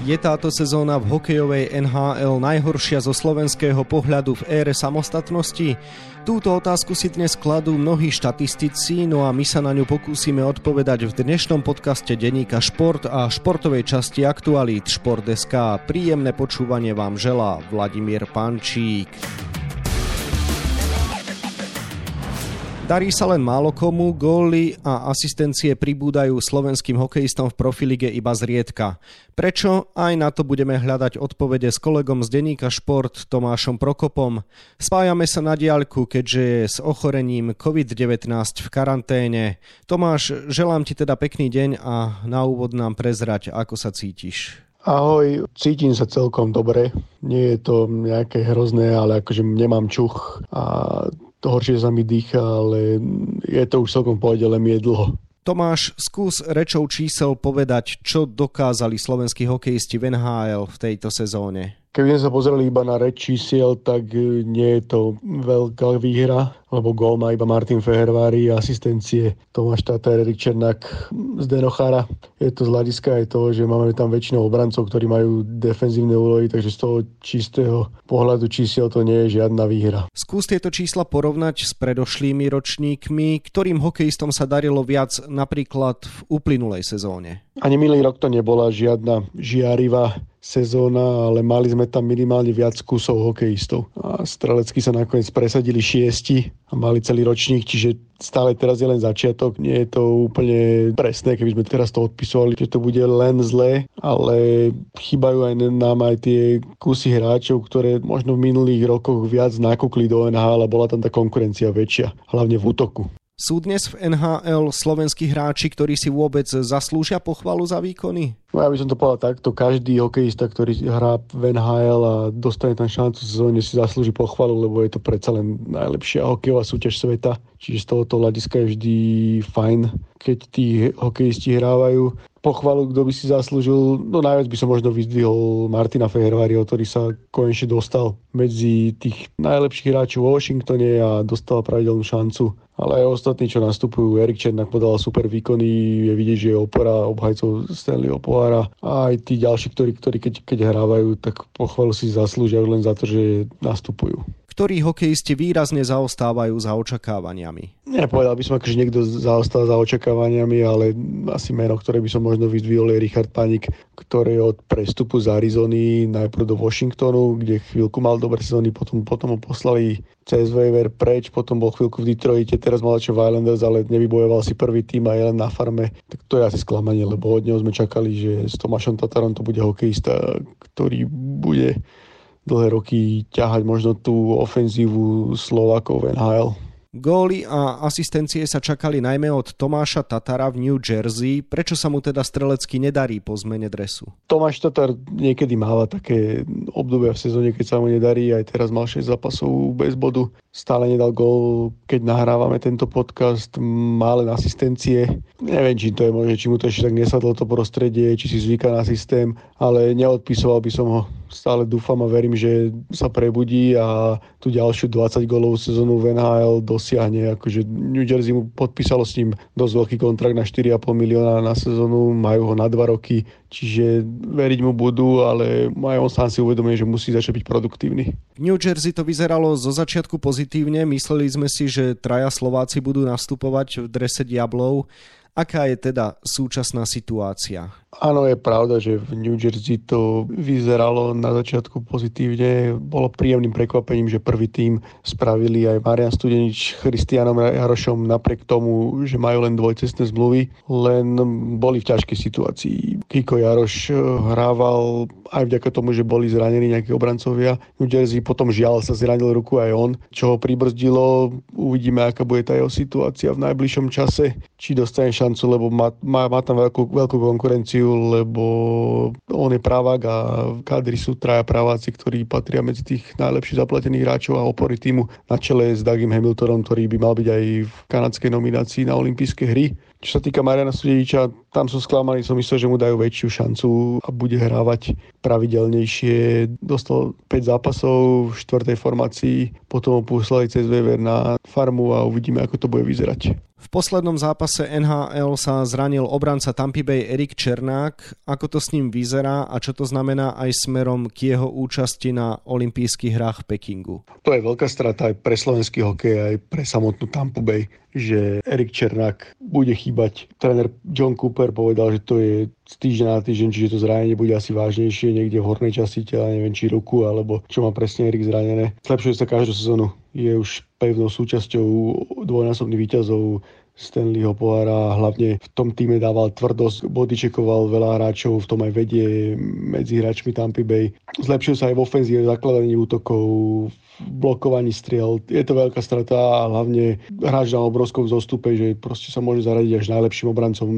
Je táto sezóna v hokejovej NHL najhoršia zo slovenského pohľadu v ére samostatnosti? Túto otázku si dnes kladú mnohí štatistici, no a my sa na ňu pokúsime odpovedať v dnešnom podcaste denníka Šport a športovej časti Aktualít Šport.sk. Príjemné počúvanie vám želá Vladimír Pančík. Darí sa len málo komu, góly a asistencie pribúdajú slovenským hokejistom v profilige iba zriedka. Prečo? Aj na to budeme hľadať odpovede s kolegom z denníka Šport Tomášom Prokopom. Spájame sa na diaľku, keďže je s ochorením COVID-19 v karanténe. Tomáš, želám ti teda pekný deň a na úvod nám prezrať, ako sa cítiš. Ahoj, cítim sa celkom dobre. Nie je to nejaké hrozné, ale akože nemám čuch a to horšie sa mi dýcha, ale je to už celkom pohode, len je dlho. Tomáš, skús rečou čísel povedať, čo dokázali slovenskí hokejisti v NHL v tejto sezóne. Keby sme sa pozreli iba na reč čísiel, tak nie je to veľká výhra, lebo gól má iba Martin Fehervári, asistencie Tomáš Tatar, Erik Černák z Denochara. Je to z hľadiska aj toho, že máme tam väčšinou obrancov, ktorí majú defenzívne úlohy, takže z toho čistého pohľadu čísiel to nie je žiadna výhra. Skús tieto čísla porovnať s predošlými ročníkmi, ktorým hokejistom sa darilo viac napríklad v uplynulej sezóne. Ani minulý rok to nebola žiadna žiarivá sezóna, ale mali sme tam minimálne viac kusov hokejistov. A strelecky sa nakoniec presadili šiesti mali celý ročník, čiže stále teraz je len začiatok. Nie je to úplne presné, keby sme teraz to odpisovali, že to bude len zlé, ale chýbajú aj nám aj tie kusy hráčov, ktoré možno v minulých rokoch viac nakúkli do NHL a bola tam tá konkurencia väčšia, hlavne v útoku. Sú dnes v NHL slovenskí hráči, ktorí si vôbec zaslúžia pochvalu za výkony? No ja by som to povedal takto, každý hokejista, ktorý hrá v NHL a dostane tam šancu v sezóne si zaslúži pochvalu, lebo je to predsa len najlepšia hokejová súťaž sveta. Čiže z tohoto hľadiska je vždy fajn, keď tí hokejisti hrávajú pochvalu, kto by si zaslúžil, no najviac by som možno vyzdvihol Martina Fehervariho, ktorý sa konečne dostal medzi tých najlepších hráčov vo Washingtone a dostal pravidelnú šancu. Ale aj ostatní, čo nastupujú, Erik Černak podal super výkony, je vidieť, že je opora obhajcov Stanleyho pohára a aj tí ďalší, ktorí, ktorí keď, keď hrávajú, tak pochvalu si zaslúžia len za to, že nastupujú ktorí hokejisti výrazne zaostávajú za očakávaniami. Nepovedal by som, že niekto zaostal za očakávaniami, ale asi meno, ktoré by som možno vyzdvihol je Richard Panik, ktorý od prestupu z Arizony najprv do Washingtonu, kde chvíľku mal dobré sezóny, potom, potom ho poslali cez waiver preč, potom bol chvíľku v Detroite, teraz mal čo Islanders, ale nevybojoval si prvý tým a je len na farme. Tak to je asi sklamanie, lebo od neho sme čakali, že s Tomášom Tatarom to bude hokejista, ktorý bude dlhé roky ťahať možno tú ofenzívu Slovakov NHL. Góly a asistencie sa čakali najmä od Tomáša Tatara v New Jersey. Prečo sa mu teda strelecky nedarí po zmene dresu? Tomáš Tatar niekedy máva také obdobia v sezóne, keď sa mu nedarí. Aj teraz mal 6 zápasov bez bodu. Stále nedal gól. Keď nahrávame tento podcast, má len asistencie. Neviem, či to je možné, či mu to ešte tak nesadlo to prostredie, či si zvyká na systém, ale neodpisoval by som ho stále dúfam a verím, že sa prebudí a tú ďalšiu 20 golovú sezónu v NHL dosiahne. Akože New Jersey mu podpísalo s ním dosť veľký kontrakt na 4,5 milióna na sezónu, majú ho na 2 roky, čiže veriť mu budú, ale aj on sám si uvedomuje, že musí začať byť produktívny. V New Jersey to vyzeralo zo začiatku pozitívne, mysleli sme si, že traja Slováci budú nastupovať v drese Diablov. Aká je teda súčasná situácia? Áno, je pravda, že v New Jersey to vyzeralo na začiatku pozitívne. Bolo príjemným prekvapením, že prvý tým spravili aj Marian Studenič Christianom Jarošom napriek tomu, že majú len dvojcestné zmluvy, len boli v ťažkej situácii. Kiko Jaroš hrával aj vďaka tomu, že boli zranení nejakí obrancovia. New Jersey potom žiaľ sa zranil ruku aj on, čo ho pribrzdilo. Uvidíme, aká bude tá jeho situácia v najbližšom čase, či dostane šancu, lebo má, má, má tam veľkú, veľkú konkurenciu lebo on je právak a v kádri sú traja praváci, ktorí patria medzi tých najlepších zaplatených hráčov a opory týmu na čele s Dagim Hamiltonom, ktorý by mal byť aj v kanadskej nominácii na olympijské hry. Čo sa týka Mariana Studeniča, tam som sklamaný, som myslel, že mu dajú väčšiu šancu a bude hrávať pravidelnejšie. Dostal 5 zápasov v štvrtej formácii, potom ho poslali cez Wever na farmu a uvidíme, ako to bude vyzerať. V poslednom zápase NHL sa zranil obranca Tampa Bay Erik Černák. Ako to s ním vyzerá a čo to znamená aj smerom k jeho účasti na olympijských hrách v Pekingu? To je veľká strata aj pre slovenský hokej, aj pre samotnú Tampa Bay, že Erik Černák bude chýbať. Tréner John Cooper povedal, že to je z týždňa na týždeň, čiže to zranenie bude asi vážnejšie niekde v hornej časti tela, neviem či ruku, alebo čo má presne Erik zranené. Zlepšuje sa každú sezónu. Je už pevnou súčasťou dvojnásobných výťazov Stanleyho pohára, hlavne v tom týme dával tvrdosť, bodyčekoval veľa hráčov, v tom aj vedie medzi hráčmi Tampa Bay. Zlepšil sa aj v ofenzíve, zakladaní útokov, blokovaní striel. Je to veľká strata a hlavne hráč na obrovskom zostupe, že proste sa môže zaradiť až najlepším obrancom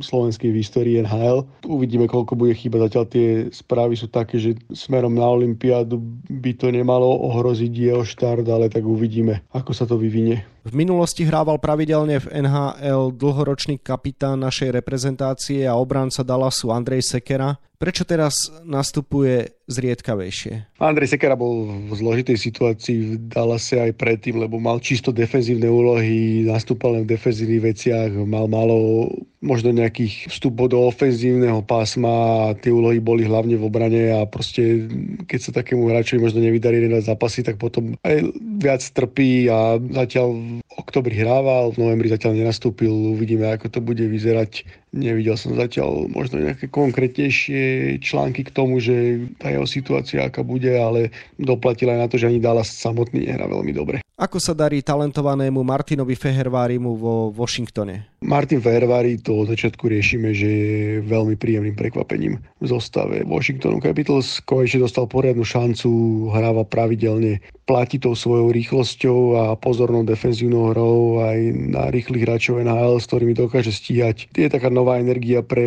slovenskej v histórii NHL. Uvidíme, koľko bude chýbať. Zatiaľ tie správy sú také, že smerom na Olympiádu by to nemalo ohroziť jeho štart, ale tak uvidíme, ako sa to vyvinie. V minulosti hrával pravidelne v NHL dlhoročný kapitán našej reprezentácie a obranca Dallasu Andrej Sekera. Prečo teraz nastupuje zriedkavejšie? Andrej Sekera bol v zložitej situácii v Dallase aj predtým, lebo mal čisto defenzívne úlohy, nastúpal len v defenzívnych veciach, mal málo možno nejakých vstupov do ofenzívneho pásma a tie úlohy boli hlavne v obrane a proste keď sa takému hráčovi možno nevydarí na zápasy, tak potom aj viac trpí a zatiaľ oktobri hrával, v novembri zatiaľ nenastúpil, uvidíme ako to bude vyzerať. Nevidel som zatiaľ možno nejaké konkrétnejšie články k tomu, že tá jeho situácia aká bude, ale doplatil aj na to, že ani Dallas samotný nehrá veľmi dobre. Ako sa darí talentovanému Martinovi Fehervárimu vo Washingtone? Martin Fehervári to od začiatku riešime, že je veľmi príjemným prekvapením v zostave Washingtonu Capitals. Konečne dostal poriadnu šancu, hráva pravidelne, platí tou svojou rýchlosťou a pozornou defenzívnou hrou aj na rýchlych hráčov NHL, s ktorými dokáže stíhať. Je taká nová energia pre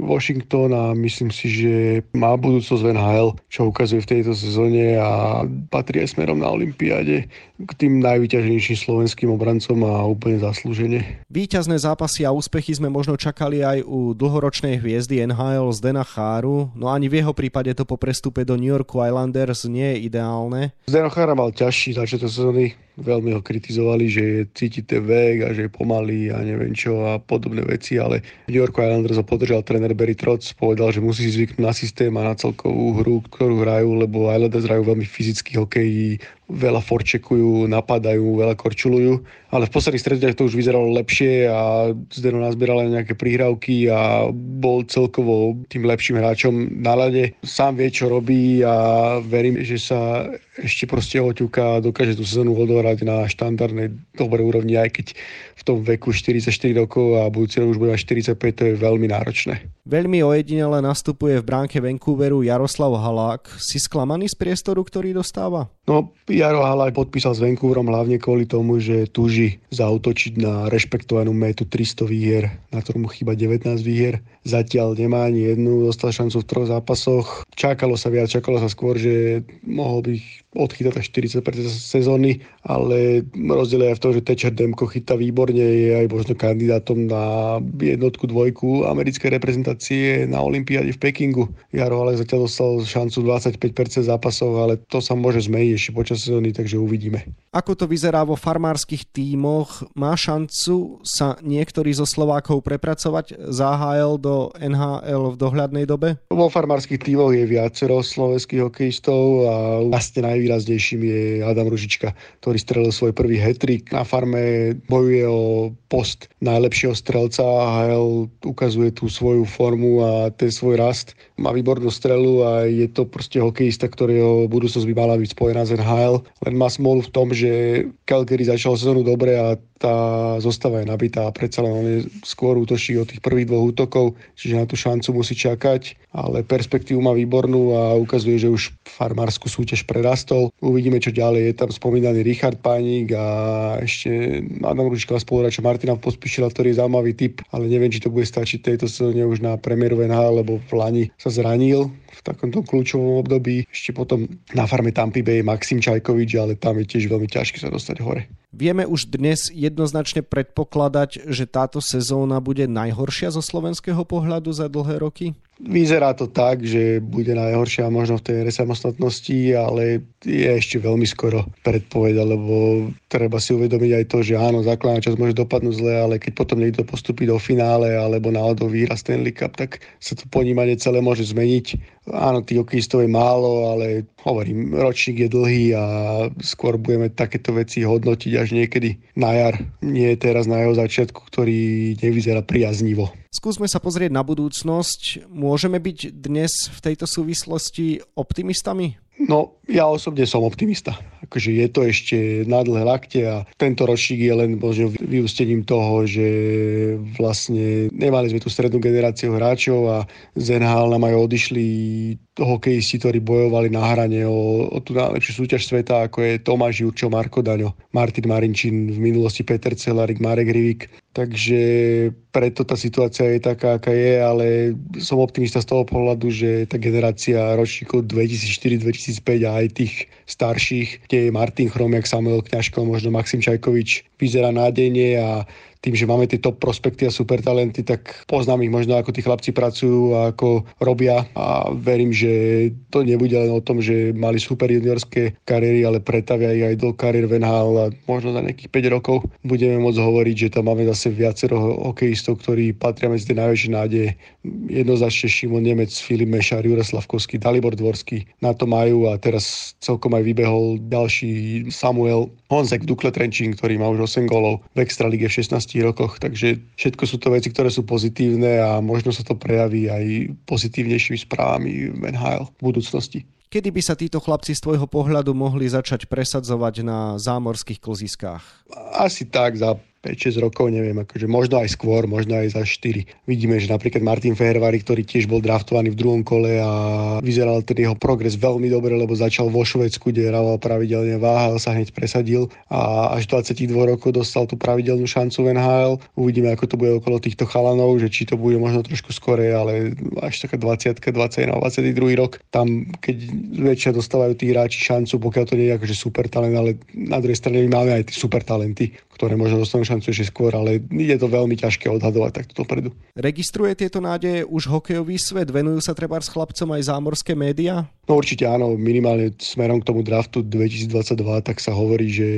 Washington a myslím si, že má budúcnosť v NHL, čo ukazuje v tejto sezóne a patrí aj smerom na Olympiáde k tým najvyťaženejším slovenským obrancom a úplne zaslúžene. Výťazné zápasy a úspechy sme možno čakali aj u dlhoročnej hviezdy NHL Zdena Cháru, no ani v jeho prípade to po prestupe do New Yorku Islanders nie je ideálne. Zdeno Chára mal ťažší začiatok sezóny, veľmi ho kritizovali, že je cítite vek a že je pomalý a neviem čo a podobné veci, ale New Yorku Islanders ho podržal tréner Barry Trotz, povedal, že musí zvyknúť na systém a na celkovú hru, ktorú hrajú, lebo Islanders hrajú veľmi fyzický hokej, veľa forčekujú, napadajú, veľa korčulujú, ale v posledných stretnutiach to už vyzeralo lepšie a Zdeno nazbieral aj nejaké prihrávky a bol celkovo tým lepším hráčom na lade. Sám vie, čo robí a verím, že sa ešte proste oťuká a dokáže tú sezónu odohrať na štandardnej dobrej úrovni, aj keď v tom veku 44 rokov a budúci rok už bude 45, to je veľmi náročné. Veľmi ojedinele nastupuje v bránke Vancouveru Jaroslav Halák. Si sklamaný z priestoru, ktorý dostáva? No, Jaro Halák podpísal s Vancouverom hlavne kvôli tomu, že túži zautočiť na rešpektovanú metu 300 výhier, na ktorom chýba 19 výhier. Zatiaľ nemá ani jednu, dostal šancu v troch zápasoch. Čakalo sa viac, čakalo sa skôr, že mohol by odchytať až 40% sezóny, ale rozdiel je v tom, že Tečer Demko chytá výborne, je aj možno kandidátom na jednotku, dvojku americkej reprezentácie na Olympiáde v Pekingu. Jaro ale zatiaľ dostal šancu 25% zápasov, ale to sa môže zmeniť ešte počas sezóny, takže uvidíme. Ako to vyzerá vo farmárskych tímoch? Má šancu sa niektorý zo Slovákov prepracovať HL do NHL v dohľadnej dobe? Vo farmárskych tímoch je viacero slovenských hokejistov a vlastne naj najvýraznejším je Adam Ružička, ktorý strelil svoj prvý hetrik na farme, bojuje o post najlepšieho strelca a HL ukazuje tú svoju formu a ten svoj rast. Má výbornú strelu a je to proste hokejista, ktorého budúcnosť by mala byť spojená z NHL. Len má smolu v tom, že Calgary začal sezónu dobre a tá zostava je nabitá a predsa len on je skôr útočí od tých prvých dvoch útokov, čiže na tú šancu musí čakať, ale perspektívu má výbornú a ukazuje, že už farmárskú súťaž prerastol. Uvidíme, čo ďalej. Je tam spomínaný Richard Pánik a ešte Adam Ružička spoluhráča Martina Pospíšila, ktorý je zaujímavý typ, ale neviem, či to bude stačiť tejto sezóne už na premiéru NHL, lebo v Lani sa zranil v takomto kľúčovom období. Ešte potom na farme Tampa Bay Maxim Čajkovič, ale tam je tiež veľmi ťažké sa dostať hore. Vieme už dnes jednoznačne predpokladať, že táto sezóna bude najhoršia zo slovenského pohľadu za dlhé roky? Vyzerá to tak, že bude najhoršia možno v tej samostatnosti, ale je ešte veľmi skoro predpovedať, lebo treba si uvedomiť aj to, že áno, základná časť môže dopadnúť zle, ale keď potom niekto postupí do finále alebo náhodou výhra Stanley Cup, tak sa to ponímanie celé môže zmeniť. Áno, tých hokejistov je málo, ale hovorím, ročník je dlhý a skôr budeme takéto veci hodnotiť až niekedy na jar. Nie teraz na jeho začiatku, ktorý nevyzerá priaznivo. Skúsme sa pozrieť na budúcnosť. Môžeme byť dnes v tejto súvislosti optimistami? No, ja osobne som optimista. Akože je to ešte na dlhé lakte a tento ročník je len možno vyústením toho, že vlastne nemali sme tú strednú generáciu hráčov a z NHL nám aj odišli hokejisti, ktorí bojovali na hrane o, o tú najlepšiu súťaž sveta, ako je Tomáš Jurčo, Marko Daňo, Martin Marinčín, v minulosti Peter Celarik, Marek Rivik. Takže preto tá situácia je taká, aká je, ale som optimista z toho pohľadu, že tá generácia ročníkov 2004-2005 a aj tých starších, kde je Martin Chromiak, Samuel Kňažko, možno Maxim Čajkovič, vyzerá nádejne a tým, že máme tie top prospekty a super talenty, tak poznám ich možno, ako tí chlapci pracujú a ako robia a verím, že to nebude len o tom, že mali super juniorské kariéry, ale pretavia ich aj do kariér v NHL a možno za nejakých 5 rokov budeme môcť hovoriť, že tam máme zase viacero hokejistov, ktorí patria medzi tie najväčšie nádeje. Jednoznačne Šimon Nemec, Filip Mešar, Jure Slavkovský, Dalibor Dvorský na to majú a teraz celkom aj vybehol ďalší Samuel Honzek Dukle Trenčín, ktorý má už 8 golov v Extralíge v 16 rokoch. Takže všetko sú to veci, ktoré sú pozitívne a možno sa to prejaví aj pozitívnejšími správami v NHL v budúcnosti. Kedy by sa títo chlapci z tvojho pohľadu mohli začať presadzovať na zámorských kloziskách? Asi tak za 5-6 rokov, neviem, akože možno aj skôr, možno aj za 4. Vidíme, že napríklad Martin Fehervary, ktorý tiež bol draftovaný v druhom kole a vyzeral ten jeho progres veľmi dobre, lebo začal vo Švedsku, kde hrával pravidelne, váhal sa hneď presadil a až 22 rokov dostal tú pravidelnú šancu v NHL. Uvidíme, ako to bude okolo týchto chalanov, že či to bude možno trošku skore, ale až taká 20 21 22 rok, tam keď väčšia dostávajú tí hráči šancu, pokiaľ to nie je akože super talent, ale na druhej strane máme aj tí super talenty, ktoré možno dostanú šancu ešte skôr, ale je to veľmi ťažké odhadovať takto dopredu. Registruje tieto nádeje už hokejový svet? Venujú sa treba s chlapcom aj zámorské médiá? No určite áno, minimálne smerom k tomu draftu 2022, tak sa hovorí, že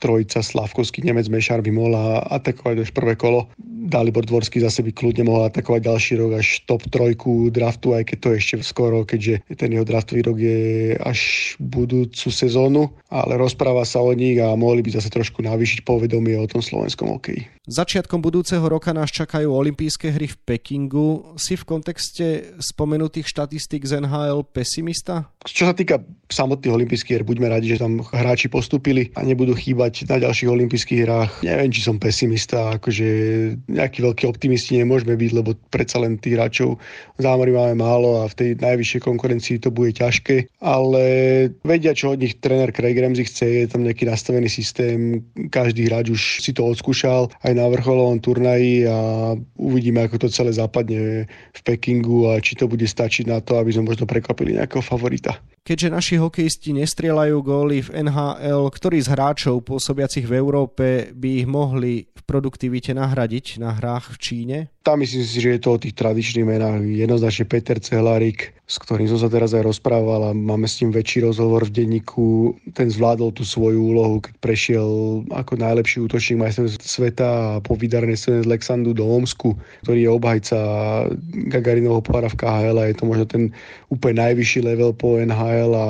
trojica Slavkovský, Nemec, Mešar by mohla atakovať už prvé kolo. Dalibor Dvorský zase by kľudne mohol atakovať ďalší rok až top trojku draftu, aj keď to je ešte skoro, keďže ten jeho draftový rok je až budúcu sezónu, ale rozpráva sa o nich a mohli by zase trošku navýšiť povedomie o tom slovenskom hokeji. Začiatkom budúceho roka nás čakajú olympijské hry v Pekingu. Si v kontexte spomenutých štatistík z NHL pesimista? Čo sa týka samotných olympijských hier, buďme radi, že tam hráči postupili a nebudú chýbať na ďalších olympijských hrách. Neviem, či som pesimista, akože nejaký veľký optimisti nemôžeme byť, lebo predsa len tých hráčov zámory máme málo a v tej najvyššej konkurencii to bude ťažké, ale vedia, čo od nich tréner Craig Ramsey chce, je tam nejaký nastavený systém, každý hráč už si to odskúšal aj na vrcholovom turnaji a uvidíme, ako to celé zapadne v Pekingu a či to bude stačiť na to, aby sme možno prekvapili nejakého favorita. Keďže naši hokejisti nestrieľajú góly v NHL, ktorý z hráčov pôsobiacich v Európe by ich mohli v produktivite nahradiť na hrách v Číne? Tam myslím si, že je to o tých tradičných menách. Jednoznačne Peter Cehlarik, s ktorým som sa teraz aj rozprával a máme s ním väčší rozhovor v denníku. Ten zvládol tú svoju úlohu, keď prešiel ako najlepší útočník majstrov sveta a po vydarnej z Lexandu do Omsku, ktorý je obhajca Gagarinovho pohára v KHL a je to možno ten úplne najvyšší level po NHL a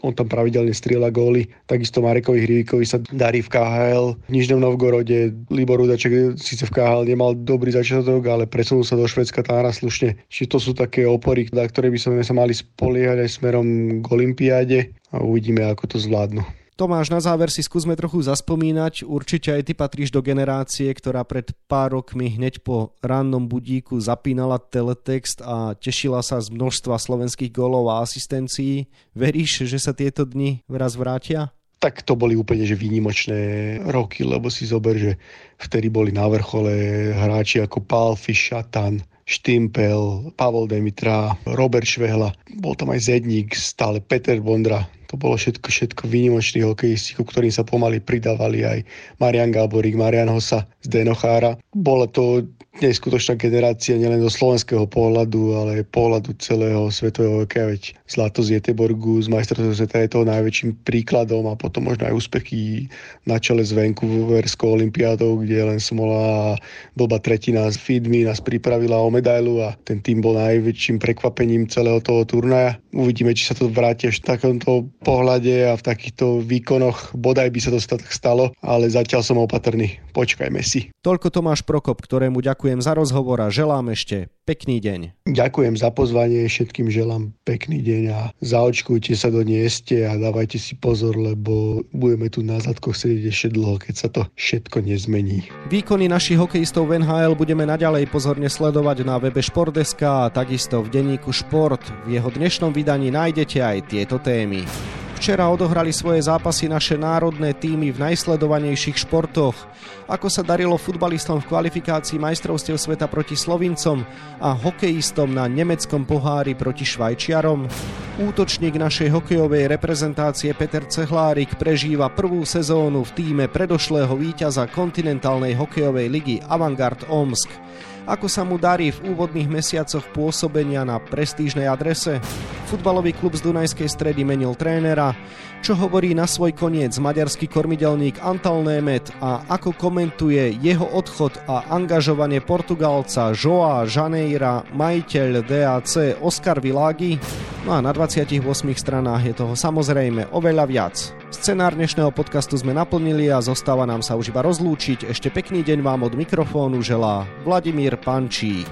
on tam pravidelne strieľa góly. Takisto Marekovi Hrivikovi sa darí v KHL. V Nižnom Novgorode Libor Udaček síce v KHL nemal dobrý začiatok, ale presunul sa do Švedska tá slušne. Čiže to sú také opory, na ktoré by sme sa mali spoliehať aj smerom k Olympiáde a uvidíme, ako to zvládnu. Tomáš, na záver si skúsme trochu zaspomínať. Určite aj ty patríš do generácie, ktorá pred pár rokmi hneď po rannom budíku zapínala teletext a tešila sa z množstva slovenských golov a asistencií. Veríš, že sa tieto dni raz vrátia? tak to boli úplne že výnimočné roky, lebo si zober, že vtedy boli na vrchole hráči ako Palfi, Šatan, Štimpel, Pavol Demitra, Robert Švehla, bol tam aj Zedník, stále Peter Bondra, to bolo všetko, všetko výnimoční hokejisti, ku ktorým sa pomaly pridávali aj Marian Gáborík, Marian Hosa Denochára. Bolo to neskutočná generácia nielen zo slovenského pohľadu, ale aj pohľadu celého svetového hokeja, veď zlato z Jeteborgu, z majstrovstva sveta je toho najväčším príkladom a potom možno aj úspechy na čele s Vancouverskou olimpiádou, kde len Smola blba tretina z Fidmi nás pripravila o medailu a ten tým bol najväčším prekvapením celého toho turnaja. Uvidíme, či sa to vráti v takomto pohľade a v takýchto výkonoch. Bodaj by sa to stalo, ale zatiaľ som opatrný. Počkajme si. Toľko Tomáš Prokop, ktorému ďakujem za rozhovor a želám ešte pekný deň. Ďakujem za pozvanie, všetkým želám pekný deň a zaočkujte sa do nieste a dávajte si pozor, lebo budeme tu na zadkoch sedieť ešte dlho, keď sa to všetko nezmení. Výkony našich hokejistov v NHL budeme naďalej pozorne sledovať na webe Športdeska a takisto v denníku Šport. V jeho dnešnom vydaní nájdete aj tieto témy. Včera odohrali svoje zápasy naše národné týmy v najsledovanejších športoch. Ako sa darilo futbalistom v kvalifikácii majstrovstiev sveta proti Slovincom a hokejistom na nemeckom pohári proti Švajčiarom. Útočník našej hokejovej reprezentácie Peter Cehlárik prežíva prvú sezónu v týme predošlého víťaza kontinentálnej hokejovej ligy Avangard Omsk. Ako sa mu darí v úvodných mesiacoch pôsobenia na prestížnej adrese? Futbalový klub z Dunajskej stredy menil trénera. Čo hovorí na svoj koniec maďarský kormidelník Antal Nemet a ako komentuje jeho odchod a angažovanie Portugalca Joa Janeira, majiteľ DAC Oscar Vilagi? No a na 28 stranách je toho samozrejme oveľa viac. Scenár dnešného podcastu sme naplnili a zostáva nám sa už iba rozlúčiť. Ešte pekný deň vám od mikrofónu želá Vladimír Pančík.